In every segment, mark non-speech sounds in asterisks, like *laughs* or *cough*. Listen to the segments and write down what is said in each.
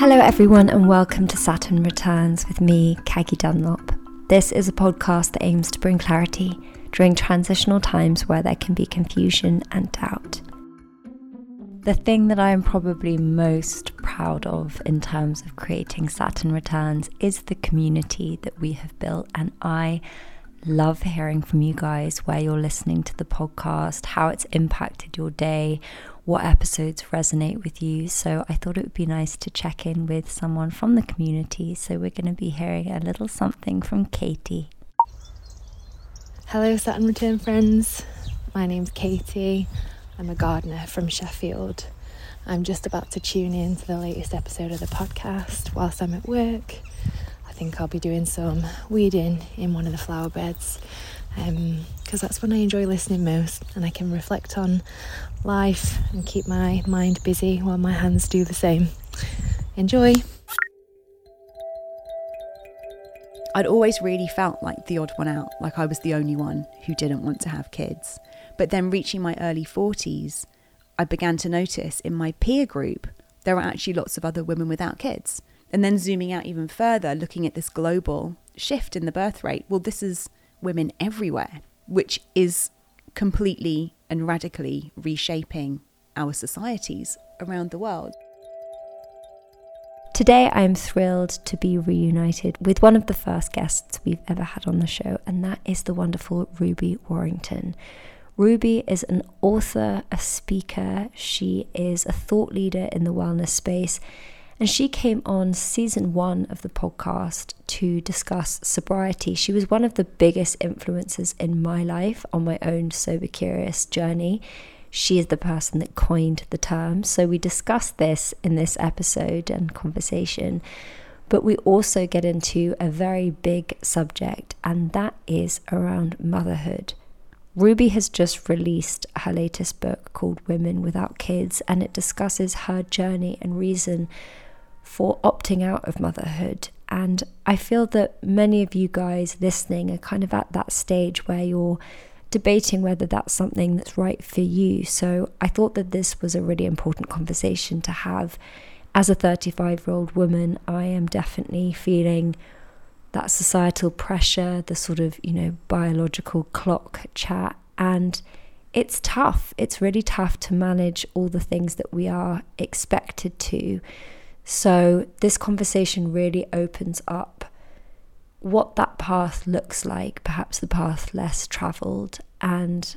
Hello, everyone, and welcome to Saturn Returns with me, Kaggie Dunlop. This is a podcast that aims to bring clarity during transitional times where there can be confusion and doubt. The thing that I am probably most proud of in terms of creating Saturn Returns is the community that we have built, and I love hearing from you guys where you're listening to the podcast, how it's impacted your day, what episodes resonate with you. So I thought it would be nice to check in with someone from the community. So we're going to be hearing a little something from Katie. Hello, Saturn Return friends. My name's Katie. I'm a gardener from Sheffield. I'm just about to tune in to the latest episode of the podcast whilst I'm at work I think I'll be doing some weeding in one of the flower beds because um, that's when I enjoy listening most and I can reflect on life and keep my mind busy while my hands do the same. Enjoy! I'd always really felt like the odd one out, like I was the only one who didn't want to have kids. But then reaching my early 40s, I began to notice in my peer group there were actually lots of other women without kids. And then zooming out even further, looking at this global shift in the birth rate, well, this is women everywhere, which is completely and radically reshaping our societies around the world. Today, I am thrilled to be reunited with one of the first guests we've ever had on the show, and that is the wonderful Ruby Warrington. Ruby is an author, a speaker, she is a thought leader in the wellness space, and she came on season one of the podcast to discuss sobriety. She was one of the biggest influences in my life on my own sober curious journey. She is the person that coined the term. So we discussed this in this episode and conversation. But we also get into a very big subject, and that is around motherhood. Ruby has just released her latest book called Women Without Kids, and it discusses her journey and reason for opting out of motherhood. And I feel that many of you guys listening are kind of at that stage where you're debating whether that's something that's right for you. So I thought that this was a really important conversation to have. As a 35 year old woman, I am definitely feeling that societal pressure, the sort of, you know, biological clock chat. And it's tough. It's really tough to manage all the things that we are expected to. So, this conversation really opens up what that path looks like, perhaps the path less traveled, and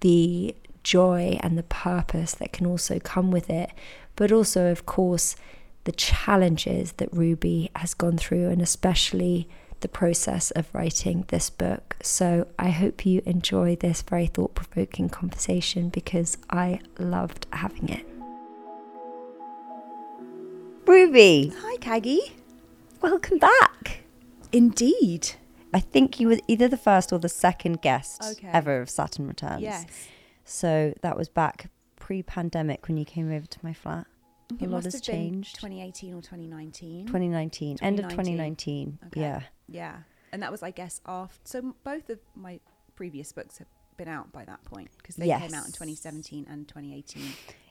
the joy and the purpose that can also come with it, but also, of course, the challenges that Ruby has gone through, and especially the process of writing this book. So I hope you enjoy this very thought provoking conversation because I loved having it. Ruby. Hi, Kaggie. Welcome back. Indeed. I think you were either the first or the second guest okay. ever of Saturn Returns. Yes. So that was back pre pandemic when you came over to my flat. It a lot has changed. 2018 or 2019? 2019. 2019. End of 2019. Okay. Yeah. Yeah. And that was, I guess, after. So both of my previous books have been out by that point because they yes. came out in 2017 and 2018.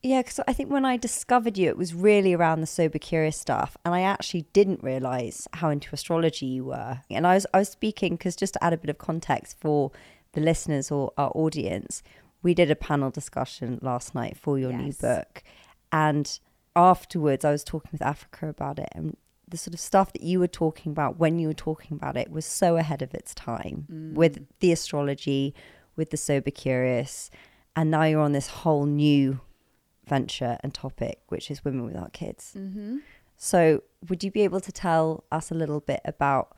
Yeah, because I think when I discovered you, it was really around the sober curious stuff, and I actually didn't realize how into astrology you were. And I was I was speaking because just to add a bit of context for the listeners or our audience, we did a panel discussion last night for your yes. new book, and afterwards I was talking with Africa about it, and the sort of stuff that you were talking about when you were talking about it was so ahead of its time mm. with the astrology with the sober curious, and now you're on this whole new venture and topic, which is women without kids. Mm-hmm. So, would you be able to tell us a little bit about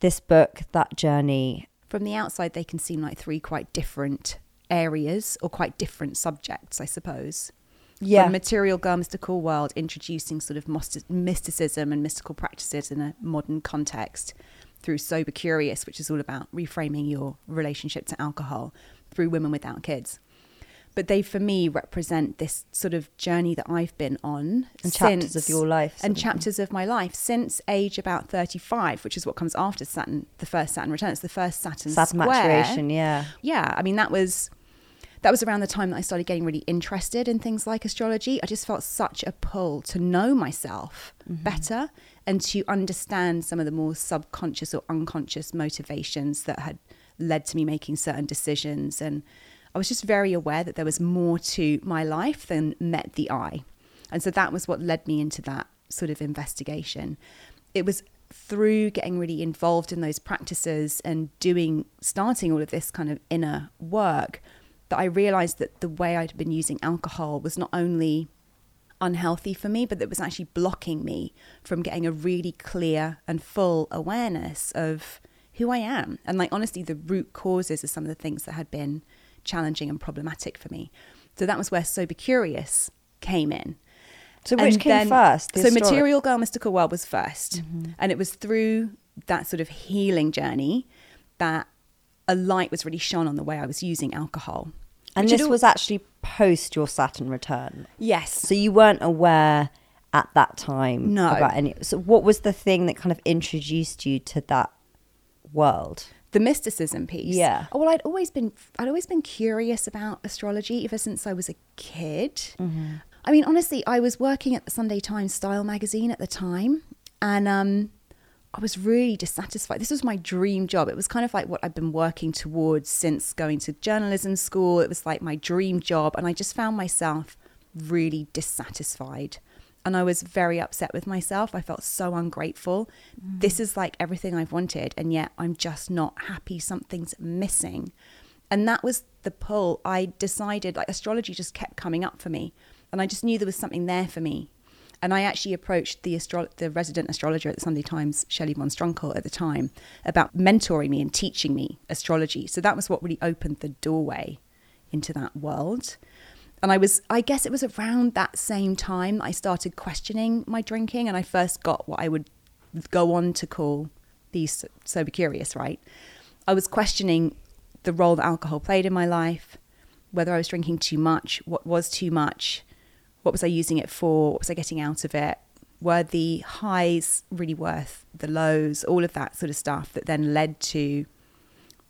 this book, that journey? From the outside, they can seem like three quite different areas or quite different subjects, I suppose. Yeah. From material girl, mystical world, introducing sort of mysticism and mystical practices in a modern context through Sober Curious, which is all about reframing your relationship to alcohol through women without kids. But they, for me, represent this sort of journey that I've been on. And since, chapters of your life. And chapters of my life since age about 35, which is what comes after Saturn, the first Saturn return. It's the first Saturn, Saturn square. maturation, yeah. Yeah, I mean, that was that was around the time that I started getting really interested in things like astrology. I just felt such a pull to know myself mm-hmm. better and to understand some of the more subconscious or unconscious motivations that had led to me making certain decisions. And I was just very aware that there was more to my life than met the eye. And so that was what led me into that sort of investigation. It was through getting really involved in those practices and doing, starting all of this kind of inner work, that I realized that the way I'd been using alcohol was not only unhealthy for me, but that was actually blocking me from getting a really clear and full awareness of who I am. And like, honestly, the root causes of some of the things that had been challenging and problematic for me. So that was where Sober Curious came in. So which And came then- first? So astrology- Material Girl Mystical World was 1st mm-hmm. And it was through that sort of healing journey that a light was really shone on the way I was using alcohol. And this al- was actually post your Saturn return. Yes. So you weren't aware at that time No. about any. So what was the thing that kind of introduced you to that world? the mysticism piece. Yeah. Oh, well, I'd always been I'd always been curious about astrology ever since I was a kid. Mm-hmm. I mean, honestly, I was working at the Sunday Times Style magazine at the time, and um, I was really dissatisfied. This was my dream job. It was kind of like what I've been working towards since going to journalism school. It was like my dream job, and I just found myself really dissatisfied. And I was very upset with myself. I felt so ungrateful. Mm. This is like everything I've wanted, and yet I'm just not happy. Something's missing. And that was the pull. I decided, like, astrology just kept coming up for me. And I just knew there was something there for me. And I actually approached the astro- the resident astrologer at the Sunday Times, Shelley von Strunkel, at the time, about mentoring me and teaching me astrology. So that was what really opened the doorway into that world. And I was, I guess it was around that same time I started questioning my drinking, and I first got what I would go on to call the s- sober curious, right? I was questioning the role that alcohol played in my life, whether I was drinking too much, what was too much, what was I using it for, what was I getting out of it, were the highs really worth the lows, all of that sort of stuff that then led to,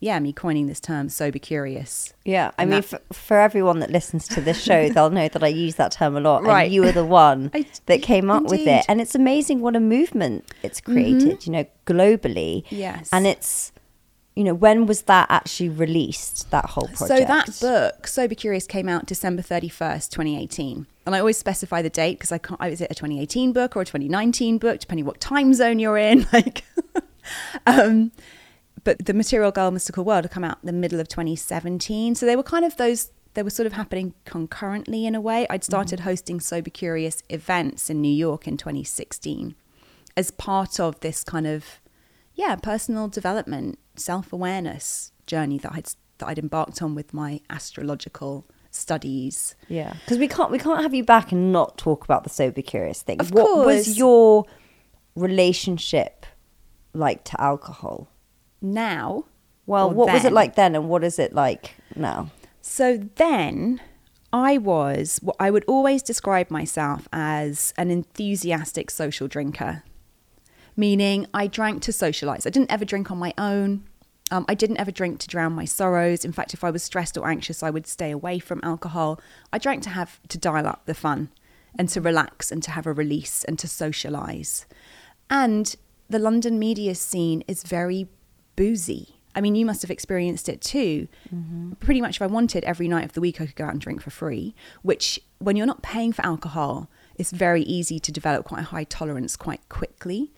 yeah, me coining this term sober curious. Yeah, I And mean, that- for, for everyone that listens to this show, they'll know that I use that term a lot. Right. And you were the one *laughs* I- that came up with indeed. Mm-hmm. it. And it's amazing what a movement it's created, you know, globally. Yes. And it's, you know, when was that actually released, that whole project? So that book, Sober Curious, came out December 31st, 2018. And I always specify the date because I can't, is it a 2018 book or a 2019 book, depending what time zone you're in? *laughs* Like, um, but the Material Girl Mystical World had come out in the middle of 2017. So they were kind of those, they were sort of happening concurrently in a way. I'd started hosting Sober Curious events in New York in 2016 as part of this kind of, yeah, personal development, self awareness journey that I'd, that I'd embarked on with my astrological studies. Yeah, because we can't we can't have you back and not talk about the sober curious thing. Of what course. was your relationship like to alcohol? Now, Well, what was it like then, and what is it like now? So then I was what I would always describe myself as an enthusiastic social drinker, meaning I drank to socialize. I didn't ever drink on my own. Um, I didn't ever drink to drown my sorrows. In fact, if I was stressed or anxious, I would stay away from alcohol. I drank to have to dial up the fun and to relax and to have a release and to socialize. And the London media scene is very boozy. I mean, you must have experienced it too. Pretty much, if I wanted every night of the week, I could go out and drink for free, which, when you're not paying for alcohol, it's very easy to develop quite a high tolerance quite quickly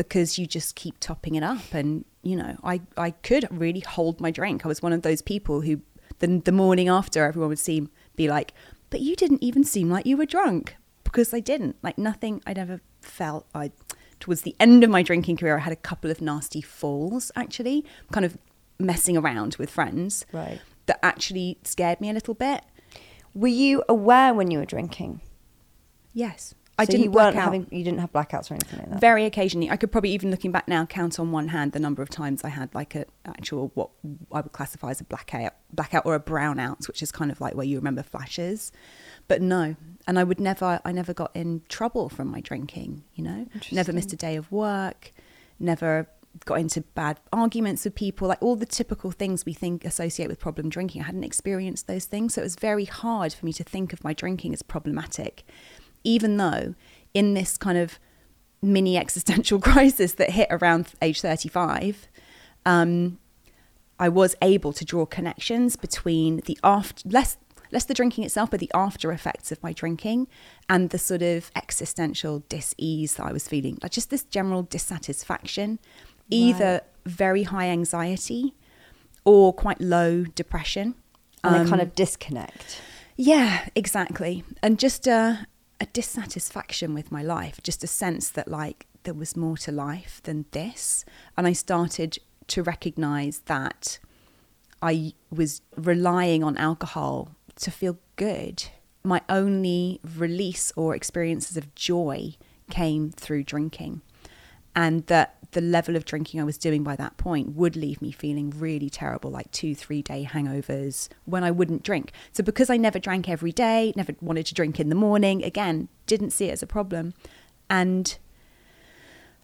because you just keep topping it up. And, you know, I, I could really hold my drink. I was one of those people who, the, the morning after, everyone would seem, be like, but you didn't even seem like you were drunk because I didn't. Like, nothing I'd ever felt. I, towards the end of my drinking career, I had a couple of nasty falls, actually, kind of messing around with friends. Right. That actually scared me a little bit. Were you aware when you were drinking? Yes. I So didn't you weren't having you didn't have blackouts or anything like that. Very occasionally, I could probably even looking back now count on one hand the number of times I had like a actual what I would classify as a blackout, blackout or a brownout, which is kind of like where you remember flashes. But no, and I would never, I never got in trouble from my drinking. You know, never missed a day of work, never got into bad arguments with people, like all the typical things we think associate with problem drinking. I hadn't experienced those things. So it was very hard for me to think of my drinking as problematic, even though in this kind of mini existential *laughs* crisis that hit around age 35, um, I was able to draw connections between the after, less less the drinking itself, but the after effects of my drinking and the sort of existential dis-ease that I was feeling, like just this general dissatisfaction, either right. very high anxiety or quite low depression. And um, a kind of disconnect. Yeah, exactly. And just a, a dissatisfaction with my life, just a sense that like there was more to life than this. And I started to recognize that I was relying on alcohol to feel good. My only release or experiences of joy came through drinking. And that the level of drinking I was doing by that point would leave me feeling really terrible, like two, three day hangovers when I wouldn't drink. So, because I never drank every day, never wanted to drink in the morning, again, didn't see it as a problem. And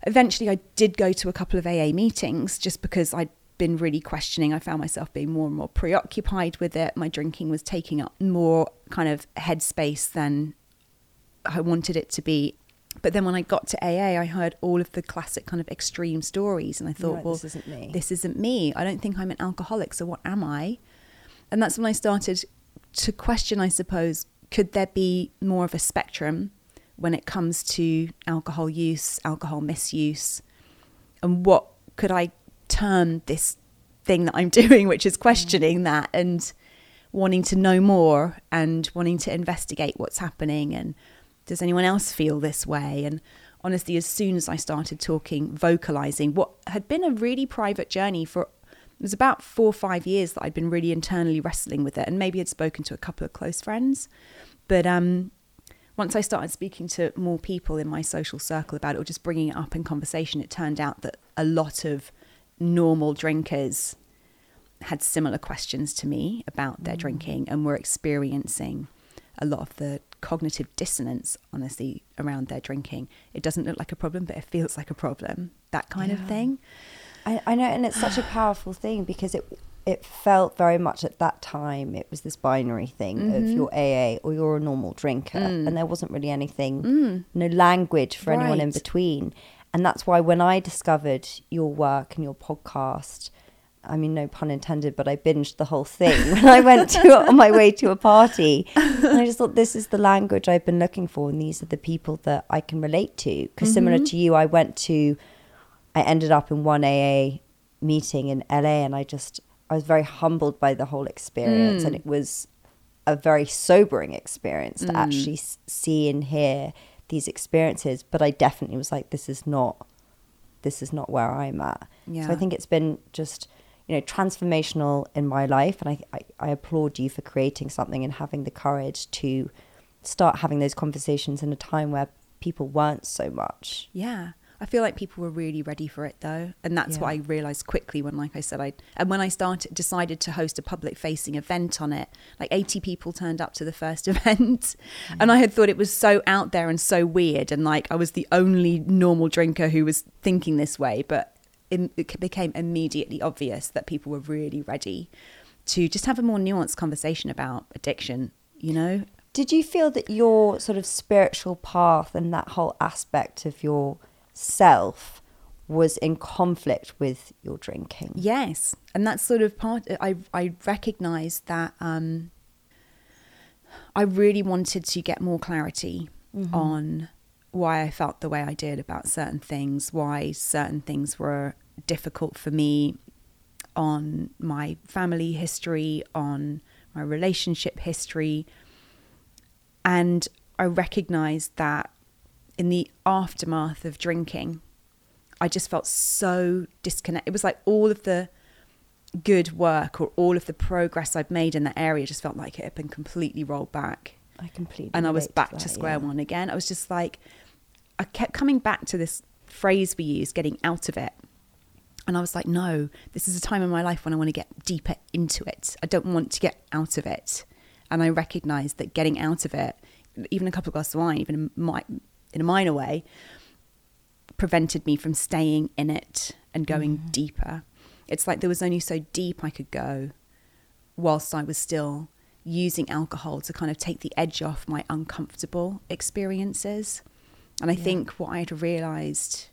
eventually, I did go to a couple of AA meetings just because I'd been really questioning. I found myself being more and more preoccupied with it. My drinking was taking up more kind of headspace than I wanted it to be. But then when I got to AA, I heard all of the classic kind of extreme stories, and I thought, well, this isn't me. This isn't me. I don't think I'm an alcoholic. So what am I? And that's when I started to question, I suppose, could there be more of a spectrum when it comes to alcohol use, alcohol misuse, and what could I term this thing that I'm *laughs* doing, which is questioning mm. that and wanting to know more and wanting to investigate what's happening and does anyone else feel this way? And honestly, as soon as I started talking, vocalizing what had been a really private journey for it was about four or five years that I'd been really internally wrestling with it, and maybe had spoken to a couple of close friends. But um, once I started speaking to more people in my social circle about it, or just bringing it up in conversation, it turned out that a lot of normal drinkers had similar questions to me about their mm. drinking and were experiencing a lot of the cognitive dissonance, honestly, around their drinking. It doesn't look like a problem, but it feels like a problem. That kind yeah. of thing. I, I know, and it's such a powerful thing because it it felt very much at that time it was this binary thing mm-hmm. of you're AA or you're a normal drinker, mm. and there wasn't really anything, mm. no language for right. anyone in between. And that's why when I discovered your work and your podcast, I mean, no pun intended, but I binged the whole thing *laughs* when I went to on my way to a party. And I just thought this is the language I've been looking for, and these are the people that I can relate to. Because mm-hmm. similar to you, I went to, I ended up in one AA meeting in LA, and I just I was very humbled by the whole experience, mm. and it was a very sobering experience mm. to actually see and hear these experiences. But I definitely was like, this is not, this is not where I'm at. Yeah. So I think it's been just you know transformational in my life. And I, I, I applaud you for creating something and having the courage to start having those conversations in a time where people weren't so much. Yeah. I feel like people were really ready for it though, and that's yeah. what I realized quickly when, like I said, I and when I started decided to host a public facing event on it, like eighty people turned up to the first *laughs* event, mm. and I had thought it was so out there and so weird, and like I was the only normal drinker who was thinking this way, but it became immediately obvious that people were really ready to just have a more nuanced conversation about addiction, you know? Did you feel that your sort of spiritual path and that whole aspect of your self was in conflict with your drinking? Yes. And that's sort of part, I, I recognized that um, I really wanted to get more clarity mm-hmm. on why I felt the way I did about certain things, why certain things were difficult for me on my family history, on my relationship history. And I recognized that in the aftermath of drinking, I just felt so disconnected. It was like all of the good work or all of the progress I'd made in that area just felt like it had been completely rolled back. I completely. And I was back to, that, to square yeah. one again. I was just like, I kept coming back to this phrase we use, getting out of it. And I was like, no, this is a time in my life when I want to get deeper into it. I don't want to get out of it. And I recognized that getting out of it, even a couple of glasses of wine, even in, a minor way, prevented me from staying in it and going mm. deeper. It's like there was only so deep I could go whilst I was still using alcohol to kind of take the edge off my uncomfortable experiences. And I yeah. think what I had realized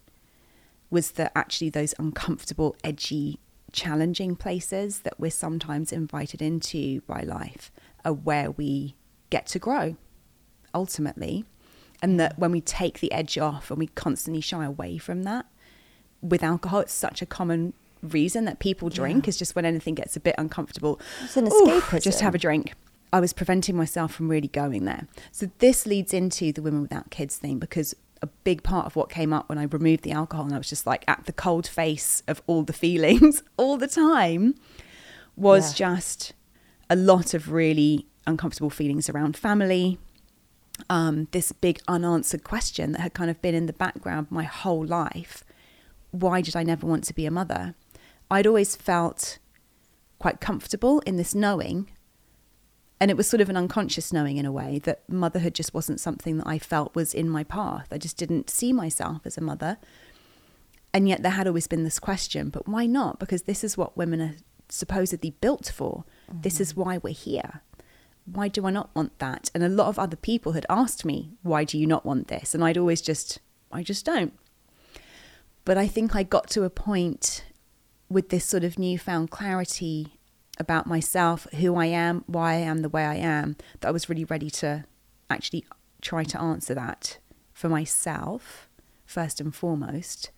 was that actually those uncomfortable, edgy, challenging places that we're sometimes invited into by life are where we get to grow ultimately. And that when we take the edge off and we constantly shy away from that, with alcohol, it's such a common reason that people drink yeah. is just when anything gets a bit uncomfortable. It's an escapism. just have a drink. I was preventing myself from really going there. So this leads into the women without kids thing because a big part of what came up when I removed the alcohol and I was just like at the cold face of all the feelings *laughs* all the time was yeah. just a lot of really uncomfortable feelings around family. Um, this big unanswered question that had kind of been in the background my whole life. Why did I never want to be a mother? I'd always felt quite comfortable in this knowing. And it was sort of an unconscious knowing in a way that motherhood just wasn't something that I felt was in my path. I just didn't see myself as a mother. And yet there had always been this question, but why not? Because this is what women are supposedly built for. Mm-hmm. This is mm-hmm. why we're here. Why do I not want that? And a lot of other people had asked me, why do you not want this? And I'd always just, I just don't. But I think I got to a point with this sort of newfound clarity about myself, who I am, why I am the way I am, that I was really ready to actually try to answer that for myself first and foremost.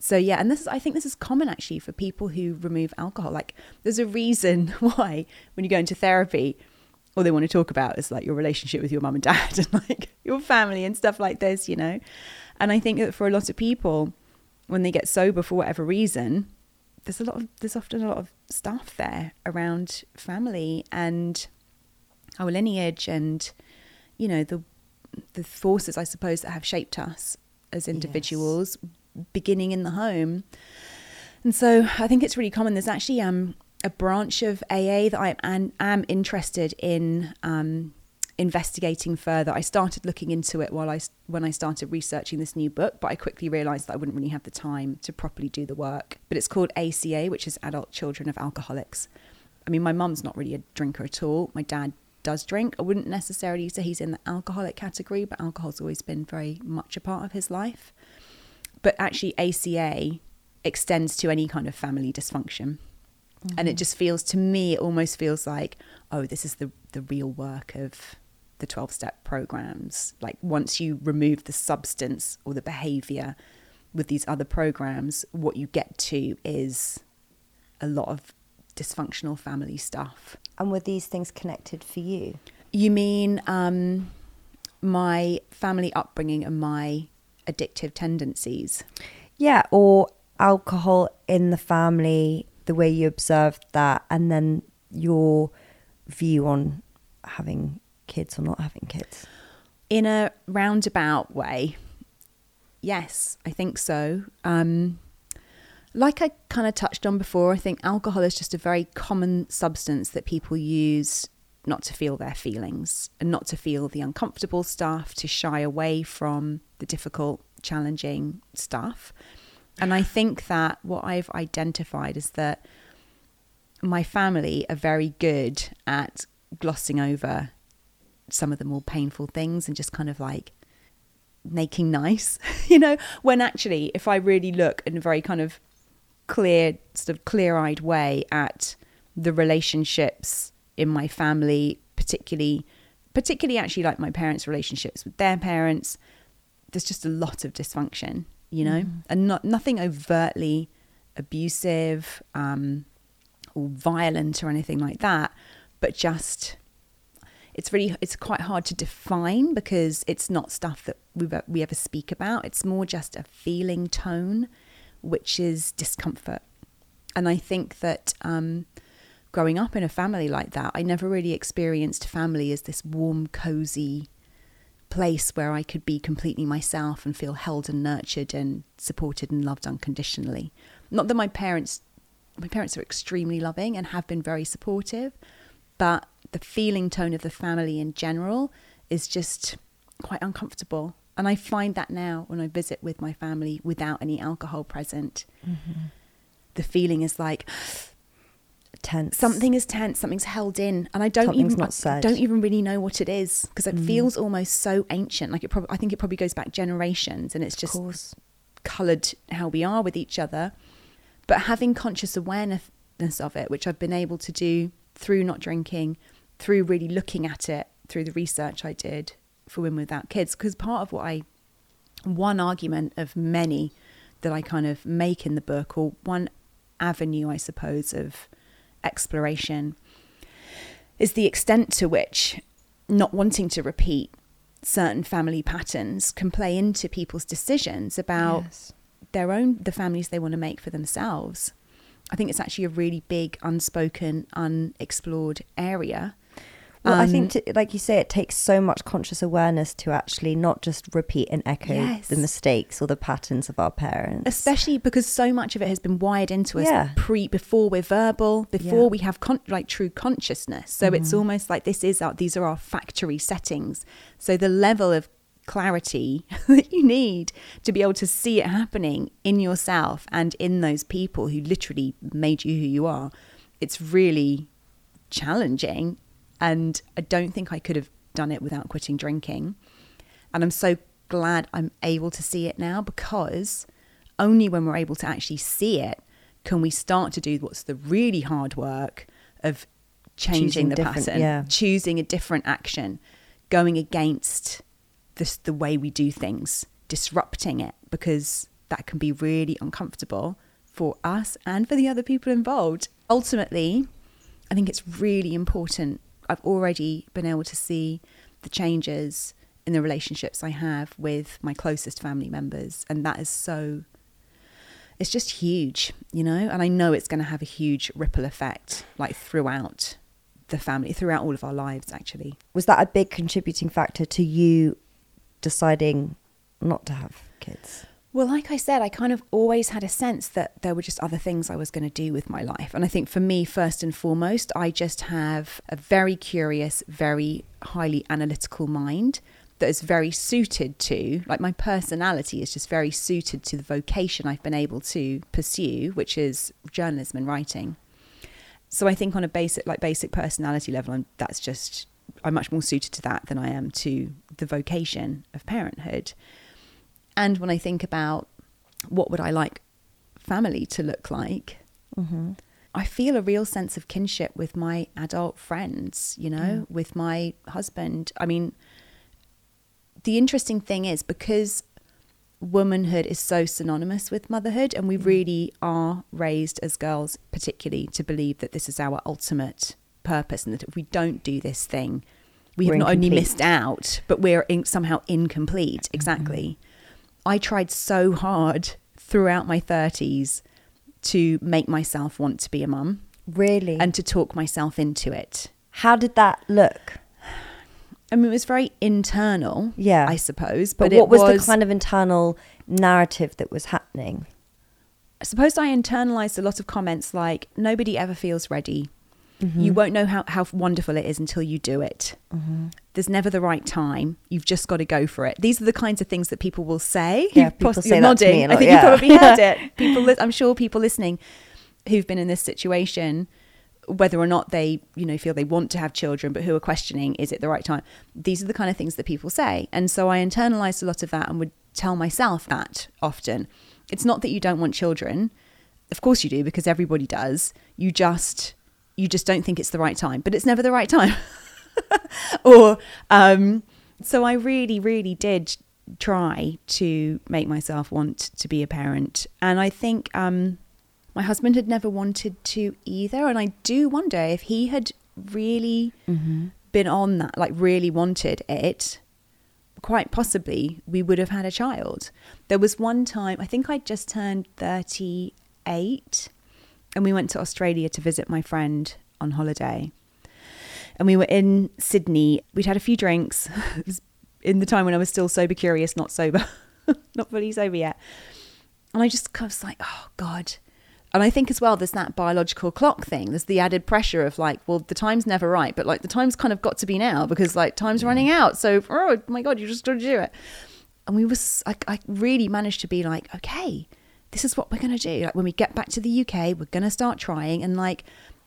So yeah, and this is I think this is common actually for people who remove alcohol. Like there's a reason *laughs* why when you go into therapy, all they want to talk about is like your relationship with your mum and dad *laughs* and like your family and stuff like this, you know. And I think that for a lot of people, when they get sober for whatever reason, there's a lot of there's often a lot of stuff there around family and our lineage and you know the the forces I suppose that have shaped us as individuals yes. beginning in the home and so I think it's really common there's actually um a branch of AA that I am, am interested in um, investigating further. I started looking into it while I when I started researching this new book, but I quickly realized that I wouldn't really have the time to properly do the work. But it's called ACA, which is Adult Children of Alcoholics. I mean, my mum's not really a drinker at all. My dad does drink. I wouldn't necessarily say he's in the alcoholic category, but alcohol's always been very much a part of his life. But actually, ACA extends to any kind of family dysfunction. Mm-hmm. And it mm-hmm. just feels to me, it almost feels like, oh, this is the, the real work of the 12 step programs. Like once you remove the substance or the behavior with these other programs, what you get to is a lot of dysfunctional family stuff. And were these things connected for you? You mean um, my family upbringing and my addictive tendencies? Yeah, or alcohol in the family, the way you observed that, and then your view on having kids or not having kids? In a roundabout way, yes, I think so. Um, like I kind of touched on before, I think alcohol is just a very common substance that people use not to feel their feelings and not to feel the uncomfortable stuff, to shy away from the difficult, challenging stuff. And I think that what I've identified is that my family are very good at glossing over some of the more painful things and just kind of like making nice, *laughs* you know, when actually, if I really look in a very kind of clear, sort of clear eyed way at the relationships in my family, particularly, particularly actually like my parents' relationships with their parents, there's just a lot of dysfunction, you know, mm. and not nothing overtly abusive um, or violent or anything like that, but just it's really it's quite hard to define because it's not stuff that we we ever speak about. It's more just a feeling tone, which is discomfort. And I think that um, growing up in a family like that, I never really experienced family as this warm, cozy place where I could be completely myself and feel held and nurtured and supported and loved unconditionally. Not that my parents my parents are extremely loving and have been very supportive, but the feeling tone of the family in general is just quite uncomfortable And I find that now when I visit with my family without any alcohol present, the feeling is like *sighs* Tense. something is tense, something's held in, and I don't Something's even I don't even really know what it is because it Mm. feels almost so ancient. Like it probably, I think it probably goes back generations, and it's just coloured how we are with each other. But having conscious awareness of it, which I've been able to do through not drinking, through really looking at it, through the research I did for Women Without Kids, because part of what I, one argument of many that I kind of make in the book, or one avenue, I suppose, of exploration, is the extent to which not wanting to repeat certain family patterns can play into people's decisions about Yes. their own the families they want to make for themselves. I think it's actually a really big unspoken, unexplored area. Well, I Um, think, to, like you say, it takes so much conscious awareness to actually not just repeat and echo Yes. the mistakes or the patterns of our parents. especially because so much of it has been wired into us Yeah. pre before we're verbal before Yeah. we have con- like true consciousness so it's almost like this is our these are our factory settings so the level of clarity *laughs* that you need to be able to see it happening in yourself and in those people who literally made you who you are it's really challenging and i don't think i could have done it without quitting drinking and I'm so glad I'm able to see it now because only when we're able to actually see it can we start to do what's the really hard work of changing Choosing the pattern, yeah. choosing a different action, going against this, the way we do things, disrupting it because that can be really uncomfortable for us and for the other people involved. Ultimately, I think it's really important. I've already been able to see the changes in the relationships I have with my closest family members. And that is so, it's just huge, you know? And I know it's going to have a huge ripple effect, like throughout the family, throughout all of our lives, actually. Was that a big contributing factor to you deciding not to have kids? Well, like I said, I kind of always had a sense that there were just other things I was going to do with my life. And I think for me, first and foremost, I just have a very curious, very highly analytical mind that is very suited to, like, my personality is just very suited to the vocation I've been able to pursue, which is journalism and writing. So I think on a basic, like, basic personality level, I'm, that's just, I'm much more suited to that than I am to the vocation of parenthood. And when I think about what would I like family to look like, Mm-hmm. I feel a real sense of kinship with my adult friends, you know, mm. with my husband. I mean, the interesting thing is because womanhood is so synonymous with motherhood, and we mm. really are raised as girls, particularly, to believe that this is our ultimate purpose, and that if we don't do this thing, we have We're not only missed out, but we're in, somehow incomplete. Mm-hmm. Exactly. I tried so hard throughout my 30s to make myself want to be a mum Really? and to talk myself into it. how did that look? I mean, it was very internal, Yeah. I suppose. But, But, what it was, was, the kind of internal narrative that was happening? I suppose I internalized a lot of comments like, nobody ever feels ready. Mm-hmm. You won't know how, how wonderful it is until you do it. There's never the right time. You've just got to go for it. These are the kinds of things that people will say. Yeah, *laughs* people poss- say that to me nodding. I think yeah. you probably heard it. *laughs* People, li- I'm sure people listening who've been in this situation, whether or not they, you know, feel they want to have children, but who are questioning, is it the right time? These are the kind of things that people say. And so I internalized a lot of that and would tell myself that often. It's not that you don't want children. Of course you do, because everybody does. You just you just don't think it's the right time, but it's never the right time. *laughs* or um so I really, really did try to make myself want to be a parent. And I think um, my husband had never wanted to either. And I do wonder if he had really been on that, like really wanted it, quite possibly we would have had a child. There was one time, I think I'd just turned 38, and we went to Australia to visit my friend on holiday and we were in Sydney. We'd had a few drinks. *laughs* It was in the time when I was still sober, curious, not sober, *laughs* not fully sober yet. And I just kind of was like, oh God. And I think as well, there's that biological clock thing. There's the added pressure of like, well, the time's never right, but like the time's kind of got to be now because like time's running out. So, oh my God, you just got to do it. and we was I, I really managed to be like, okay, this is what we're gonna do. Like when we get back to the UK, we're gonna start trying and like,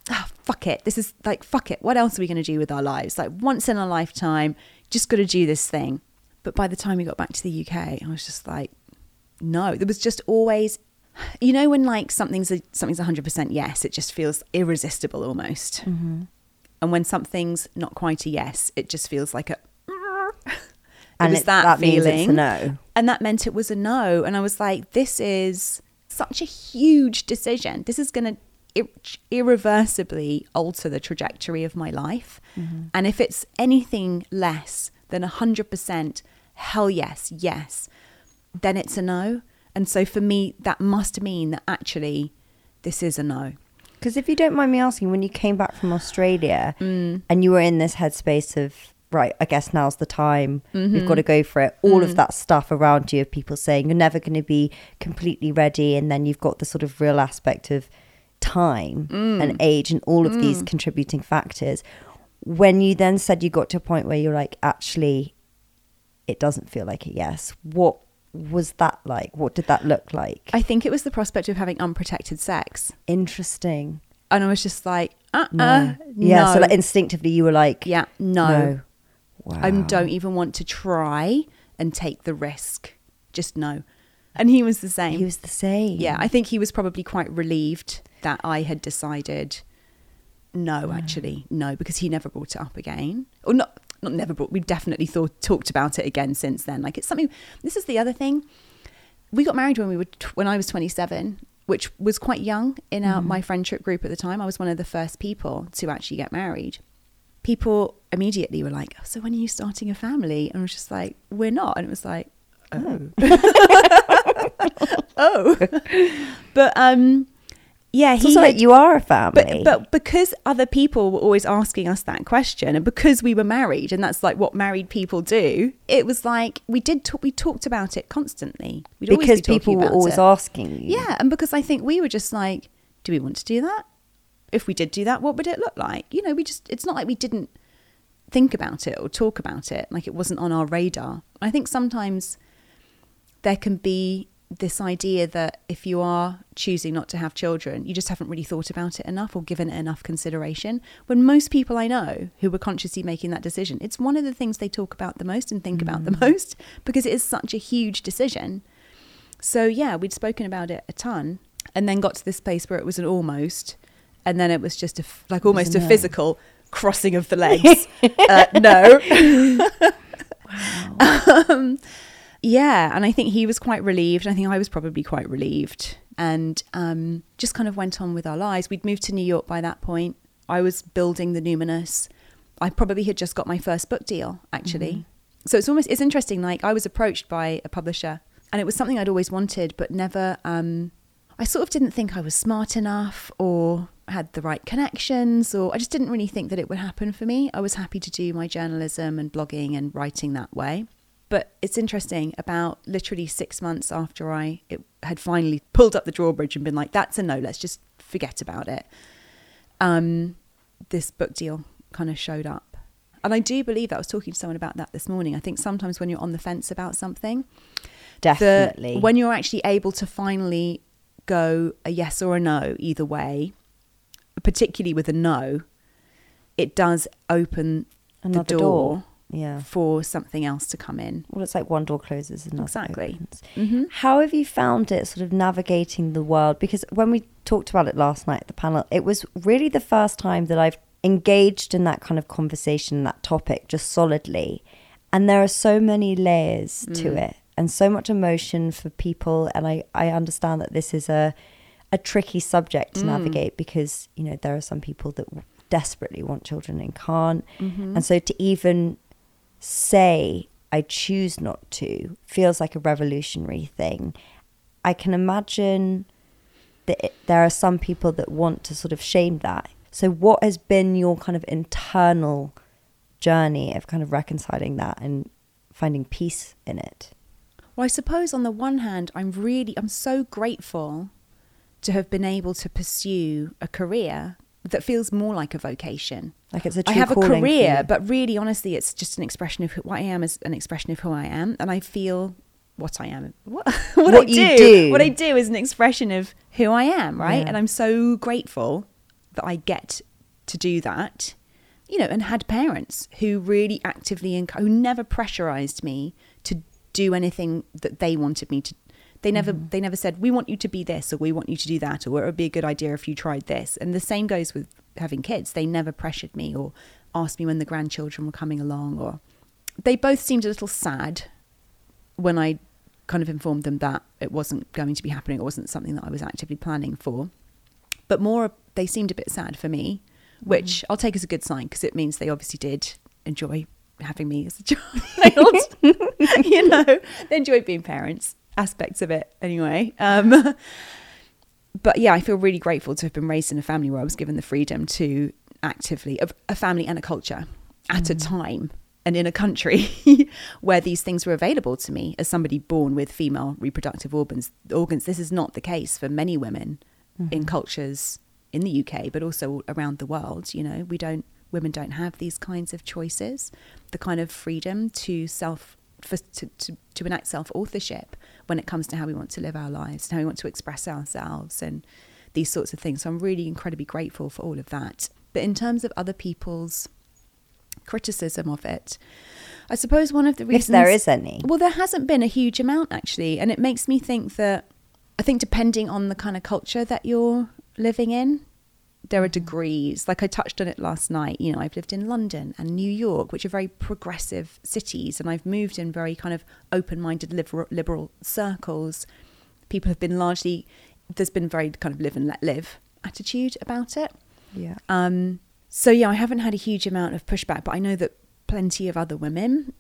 ah, fuck it. This is like fuck it. What else are we gonna do with our lives? Like once in a lifetime, just got to do this thing. But by the time we got back to the UK, I was just like, no. There was just always, you know, when like something's a, something's hundred percent yes, it just feels irresistible almost. Mm-hmm. And when something's not quite a yes, it just feels like a. It And was it- that, that means feeling. no. And that meant it was a no. And I was like, this is such a huge decision. This is going to ir- irreversibly alter the trajectory of my life. And if it's anything less than 100%, hell yes, yes, then it's a no. And so for me, that must mean that actually this is a no. Because if you don't mind me asking, when you came back from Australia Mm. and you were in this headspace of, right, I guess now's the time, Mm-hmm. we've got to go for it, all Mm. of that stuff around you of people saying you're never going to be completely ready. And then you've got the sort of real aspect of time Mm. and age and all of these contributing factors. When you then said you got to a point where you're like, actually, it doesn't feel like a yes, what was that like? What did that look like? I think it was the prospect of having unprotected sex. Interesting. And I was just like, uh No. uh yeah, so like instinctively you were like, yeah, no. no. Wow. I don't even want to try and take the risk. Just no. And he was the same. He was the same. yeah, I think he was probably quite relieved that I had decided no, actually, no, because he never brought it up again. Or not not never brought we definitely thought talked about it again since then. Like it's something this is the other thing. We got married when we were when I was 27, which was quite young in our mm-hmm. my friendship group at the time. I was one of the first people to actually get married. People immediately were like, oh, "So when are you starting a family?" And I was just like, "We're not." And it was like, "Oh." oh. *laughs* but um yeah, he also like you are a family. but but because other people were always asking us that question, and because we were married, and that's like what married people do, it was like we did talk. We talked about it constantly. We'd always because be people were always it. asking you. Yeah, and because I think we were just like, do we want to do that? If we did do that, what would it look like? You know, we just. It's not like we didn't think about it or talk about it. Like it wasn't on our radar. I think sometimes there can be this idea that if you are choosing not to have children, you just haven't really thought about it enough or given it enough consideration. When most people I know who were consciously making that decision, it's one of the things they talk about the most and think about the mm. most *laughs* because it is such a huge decision. So, yeah, we'd spoken about it a ton and then got to this place where it was an almost, and then it was just a f- like almost a no. physical crossing of the legs. *laughs* uh, no. *laughs* *laughs* um, yeah, and I think he was quite relieved. I think I was probably quite relieved, and um, just kind of went on with our lives. We'd moved to New York by that point. I was building the Numinous. I probably had just got my first book deal, actually. So it's almost it's interesting. Like I was approached by a publisher, and it was something I'd always wanted, but never. Um, I sort of didn't think I was smart enough or had the right connections, or I just didn't really think that it would happen for me. I was happy to do my journalism and blogging and writing that way. But it's interesting, about literally six months after I it had finally pulled up the drawbridge and been like, that's a no, let's just forget about it. Um, this book deal kind of showed up. And I do believe that I was talking to someone about that this morning. I think sometimes when you're on the fence about something, Definitely. the, when you're actually able to finally go a yes or a no either way, particularly with a no, it does open Another the door, door. Yeah. for something else to come in. Well, it's like one door closes, and Exactly. Mm-hmm. How have you found it sort of navigating the world? Because when we talked about it last night at the panel, it was really the first time that I've engaged in that kind of conversation, that topic, just solidly. And there are so many layers to Mm. it and so much emotion for people. And I, I understand that this is a, a tricky subject to Mm. navigate because, you know, there are some people that desperately want children and can't. Mm-hmm. And so to even say I choose not to feels like a revolutionary thing. I can imagine that it, there are some people that want to sort of shame that. So, what has been your kind of internal journey of kind of reconciling that and finding peace in it? Well, I suppose on the one hand, I'm really, I'm so grateful to have been able to pursue a career that feels more like a vocation. Like it's a I have a career, but really, honestly, it's just an expression of who, what I am is an expression of who I am, and I feel what I am, *laughs* what, what, What I do, do. what I do is an expression of who I am, right? Yeah. And I'm so grateful that I get to do that, you know, and had parents who really actively, enc- who never pressurized me to do anything that they wanted me to. They never, Mm-hmm. they never said we want you to be this or we want you to do that or it would be a good idea if you tried this. And the same goes with having kids. They never pressured me or asked me when the grandchildren were coming along or they both seemed a little sad when I kind of informed them that it wasn't going to be happening, it wasn't something that I was actively planning for. But more, they seemed a bit sad for me, which I'll take as a good sign because it means they obviously did enjoy having me as a child. *laughs* *laughs* *laughs* you know, they enjoyed being parents, aspects of it anyway. Um, *laughs* but yeah, I feel really grateful to have been raised in a family where I was given the freedom to actively, of a family and a culture at a time and in a country *laughs* where these things were available to me as somebody born with female reproductive organs. Organs. This is not the case for many women in cultures in the UK, but also around the world. You know, we don't, women don't have these kinds of choices, the kind of freedom to self, for, to, to, to enact self authorship when it comes to how we want to live our lives and how we want to express ourselves and these sorts of things. So I'm really incredibly grateful for all of that. But in terms of other people's criticism of it, I suppose one of the reasons If there is any. well, there hasn't been a huge amount actually, and it makes me think that I think depending on the kind of culture that you're living in, there are degrees. Like I touched on it last night. You know, I've lived in London and New York, which are very progressive cities, and I've moved in very kind of open-minded liberal, liberal circles. People have been largely there's been very kind of live and let live attitude about it. Yeah. Um, so yeah, I haven't had a huge amount of pushback, but I know that plenty of other women,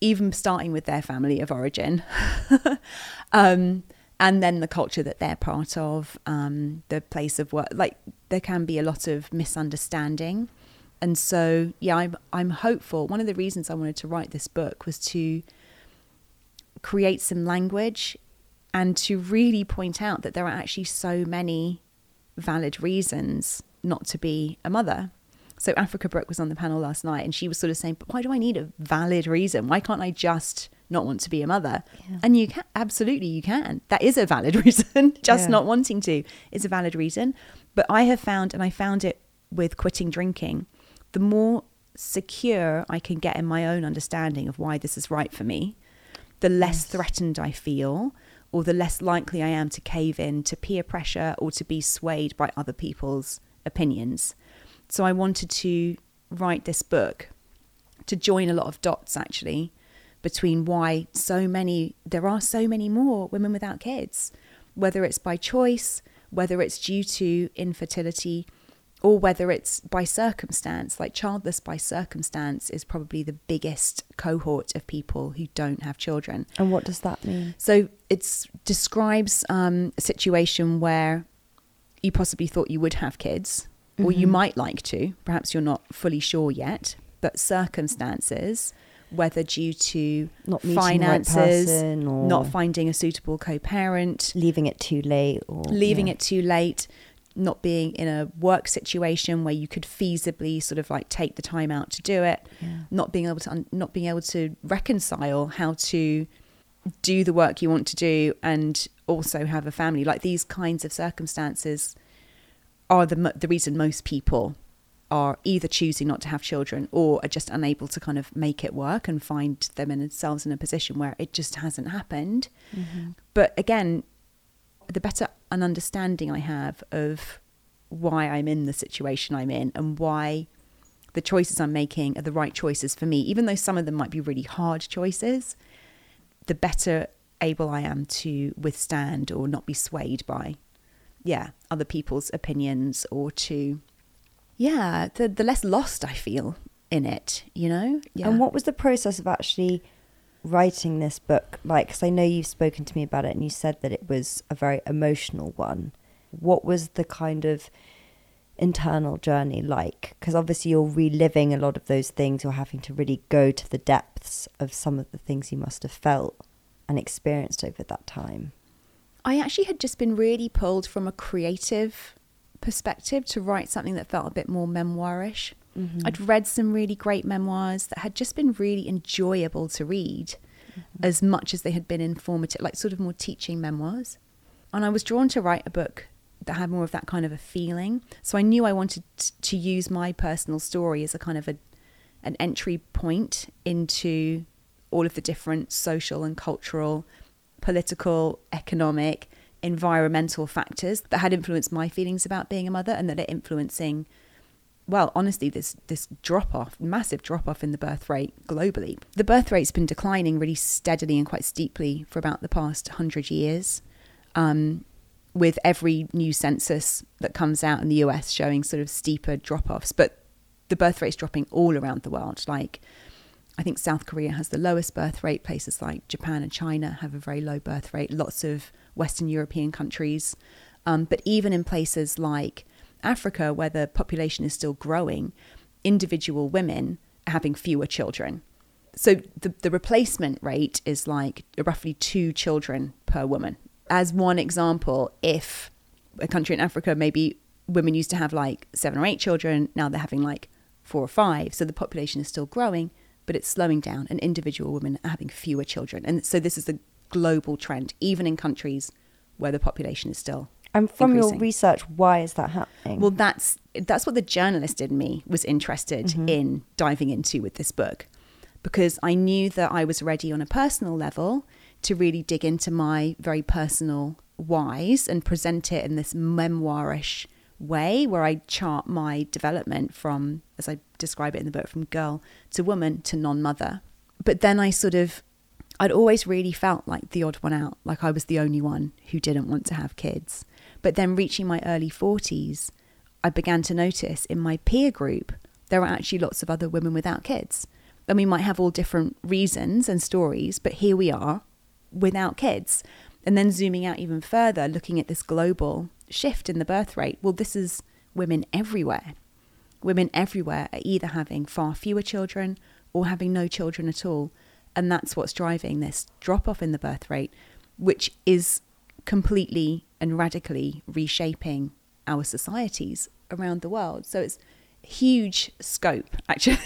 even starting with their family of origin, *laughs* um, and then the culture that they're part of, um, the place of work, like there can be a lot of misunderstanding. And so, yeah, I'm I'm hopeful. One of the reasons I wanted to write this book was to create some language and to really point out that there are actually so many valid reasons not to be a mother. So Africa Brooke was on the panel last night and she was sort of saying, but why do I need a valid reason? Why can't I just not want to be a mother? Yeah. And you can absolutely you can. That is a valid *laughs* reason. just Yeah. not wanting to is a valid reason. But I have found and I found it with quitting drinking, the more secure I can get in my own understanding of why this is right for me, the less threatened I feel, or the less likely I am to cave in to peer pressure or to be swayed by other people's opinions. So I wanted to write this book to join a lot of dots actually between why so many there are so many more women without kids whether it's by choice whether it's due to infertility or whether it's by circumstance like childless by circumstance is probably the biggest cohort of people who don't have children And what does that mean? so it describes um, a situation where you possibly thought you would have kids, or you Mhm. might like to. Perhaps you're not fully sure yet, but circumstances, whether due to Not right finances, or not finding a suitable co-parent, leaving it too late or leaving yeah. it too late, not being in a work situation where you could feasibly sort of like take the time out to do it, Yeah. not being able to un- not being able to reconcile how to do the work you want to do and also have a family like these kinds of circumstances are the the reason most people are either choosing not to have children or are just unable to kind of make it work and find them themselves in a position where it just hasn't happened Mm-hmm. but again the better an understanding i have of why i'm in the situation i'm in and why the choices i'm making are the right choices for me even though some of them might be really hard choices the better able i am to withstand or not be swayed by yeah other people's opinions or to yeah the, the less lost i feel in it you know yeah And what was the process of actually writing this book like? Because I know you've spoken to me about it and you said that it was a very emotional one. What was the kind of internal journey like? Because obviously you're reliving a lot of those things. You're having to really go to the depths of some of the things you must have felt and experienced over that time. I actually had just been really pulled from a creative perspective to write something that felt a bit more memoirish. Mm-hmm. I'd read some really great memoirs that had just been really enjoyable to read. as much as they had been informative, like sort of more teaching memoirs. And I was drawn to write a book that had more of that kind of a feeling. So I knew I wanted t- to use my personal story as a kind of a an entry point into all of the different social and cultural, political, economic, environmental factors that had influenced my feelings about being a mother and that are influencing well, honestly, this this drop off, massive drop off in the birth rate globally. The birth rate's been declining really steadily and quite steeply for about the past hundred years. Um, with every new census that comes out in the US showing sort of steeper drop offs, but the birth rate's dropping all around the world. Like, I think South Korea has the lowest birth rate. Places like Japan and China have a very low birth rate. Lots of Western European countries. Um, but even in places like Africa, where the population is still growing, individual women are having fewer children. So the, the replacement rate is like roughly two children per woman. As one example, if a country in Africa, maybe women used to have like seven or eight children, now they're having like four or five. So the population is still growing, but it's slowing down, and individual women are having fewer children. And so this is a global trend, even in countries where the population is still and from increasing. your research, why is that happening? Well, that's that's what the journalist in me was interested Mm-hmm. in diving into with this book, because I knew that I was ready on a personal level to really dig into my very personal whys and present it in this memoirish way, where I chart my development from, as I describe it in the book, from girl to woman to non-mother. But then I sort of I'd always really felt like the odd one out, like I was the only one who didn't want to have kids. But then reaching my early 40s, I began to notice in my peer group, there are actually lots of other women without kids. And we might have all different reasons and stories, but here we are without kids. And then zooming out even further, looking at this global shift in the birth rate. Well, this is women everywhere. Women everywhere are either having far fewer children or having no children at all. And that's what's driving this drop off in the birth rate, which is completely and radically reshaping our societies around the world. So it's huge scope, *laughs* actually.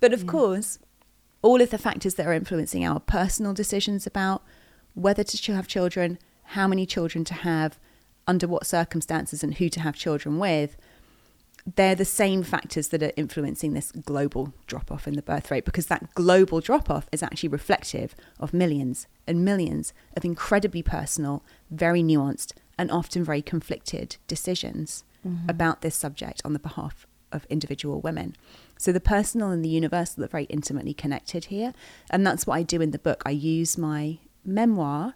but of mm. course, all of the factors that are influencing our personal decisions about whether to have children, how many children to have, under what circumstances, and who to have children with they're the same factors that are influencing this global drop off in the birth rate because that global drop off is actually reflective of millions and millions of incredibly personal, very nuanced, and often very conflicted decisions mm-hmm. about this subject on the behalf of individual women. So the personal and the universal are very intimately connected here. And that's what I do in the book. I use my memoir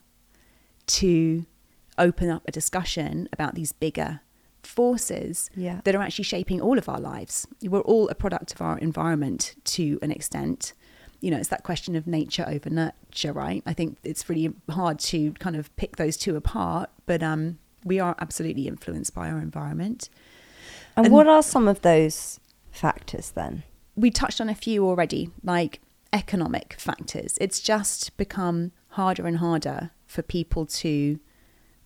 to open up a discussion about these bigger forces Yeah. that are actually shaping all of our lives. We're all a product of our environment to an extent. You know, it's that question of nature over nurture, right? I think it's really hard to kind of pick those two apart, but um, we are absolutely influenced by our environment. and, and- what are some of those factors then? we touched on a few already, like economic factors. It's just become harder and harder for people to